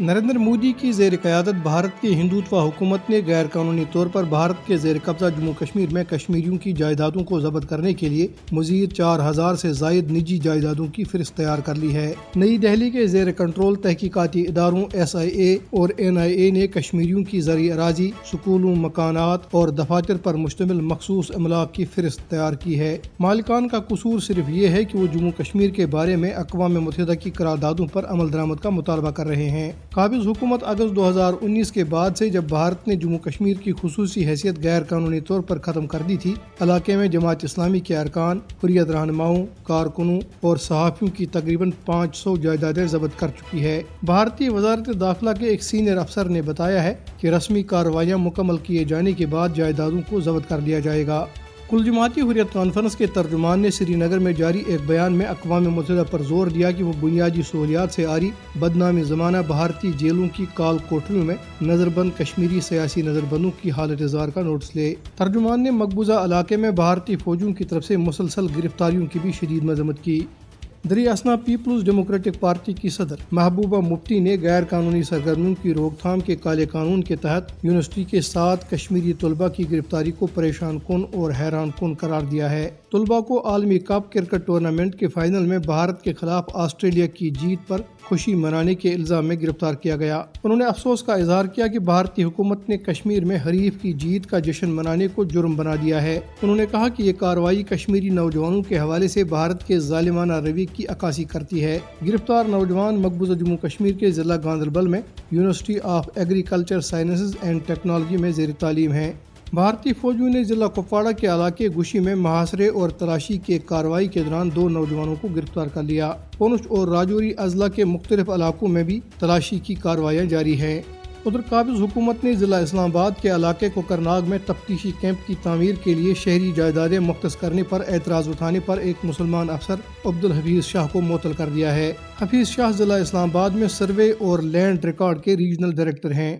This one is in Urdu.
نریندر مودی کی زیر قیادت بھارت کی ہندوتوا حکومت نے غیر قانونی طور پر بھارت کے زیر قبضہ جموں کشمیر میں کشمیریوں کی جائیدادوں کو ضبط کرنے کے لیے مزید چار ہزار سے زائد نجی جائیدادوں کی فہرست تیار کر لی ہے۔ نئی دہلی کے زیر کنٹرول تحقیقاتی اداروں ایس آئی اے اور این آئی اے نے کشمیریوں کی زرعی اراضی، سکولوں، مکانات اور دفاتر پر مشتمل مخصوص املاک کی فہرست تیار کی ہے۔ مالکان کا قصور صرف یہ ہے کہ وہ جموں کشمیر کے بارے میں اقوام متحدہ کی قراردادوں پر عمل درآمد کا مطالبہ کر رہے ہیں۔ قابض حکومت اگست دو ہزار انیس کے بعد سے جب بھارت نے جموں کشمیر کی خصوصی حیثیت غیر قانونی طور پر ختم کر دی تھی، علاقے میں جماعت اسلامی کے ارکان، حریت رہنماؤں، کارکنوں اور صحافیوں کی تقریباً پانچ سو جائیدادیں ضبط کر چکی ہے۔ بھارتی وزارت داخلہ کے ایک سینئر افسر نے بتایا ہے کہ رسمی کارروائیاں مکمل کیے جانے کے بعد جائیدادوں کو ضبط کر لیا جائے گا۔ کل جماعتی حریت کانفرنس کے ترجمان نے سری نگر میں جاری ایک بیان میں اقوام متحدہ پر زور دیا کہ وہ بنیادی سہولیات سے آری بدنامی زمانہ بھارتی جیلوں کی کال کوٹریوں میں نظر بند کشمیری سیاسی نظر بندوں کی حالت اظہار کا نوٹس لے۔ ترجمان نے مقبوضہ علاقے میں بھارتی فوجوں کی طرف سے مسلسل گرفتاریوں کی بھی شدید مذمت کی۔ دریاسنا پیپلز ڈیموکریٹک پارٹی کی صدر محبوبہ مفتی نے غیر قانونی سرگرمیوں کی روک تھام کے کالے قانون کے تحت یونیورسٹی کے ساتھ کشمیری طلبہ کی گرفتاری کو پریشان کن اور حیران کن قرار دیا ہے۔ طلبہ کو عالمی کپ کرکٹ ٹورنامنٹ کے فائنل میں بھارت کے خلاف آسٹریلیا کی جیت پر خوشی منانے کے الزام میں گرفتار کیا گیا۔ انہوں نے افسوس کا اظہار کیا کہ بھارتی حکومت نے کشمیر میں حریف کی جیت کا جشن منانے کو جرم بنا دیا ہے۔ انہوں نے کہا کہ یہ کاروائی کشمیری نوجوانوں کے حوالے سے بھارت کے ظالمانہ روی کی عکاسی کرتی ہے۔ گرفتار نوجوان مقبوضہ جموں کشمیر کے ضلع گاندربل میں university of agriculture sciences and technology میں زیر تعلیم ہیں۔ بھارتی فوجیوں نے ضلع کپواڑہ کے علاقے گوشی میں محاصرے اور تلاشی کے کاروائی کے دوران دو نوجوانوں کو گرفتار کر لیا۔ پونچھ اور راجوری اضلاع کے مختلف علاقوں میں بھی تلاشی کی کاروائیاں جاری ہیں۔ ادھر قابض حکومت نے ضلع اسلام آباد کے علاقے کو کرناگ میں تفتیشی کیمپ کی تعمیر کے لیے شہری جائیدادیں مختص کرنے پر اعتراض اٹھانے پر ایک مسلمان افسر عبد الحفیظ شاہ کو معطل کر دیا ہے۔ حفیظ شاہ ضلع اسلام آباد میں سروے اور لینڈ ریکارڈ کے ریجنل ڈائریکٹر ہیں۔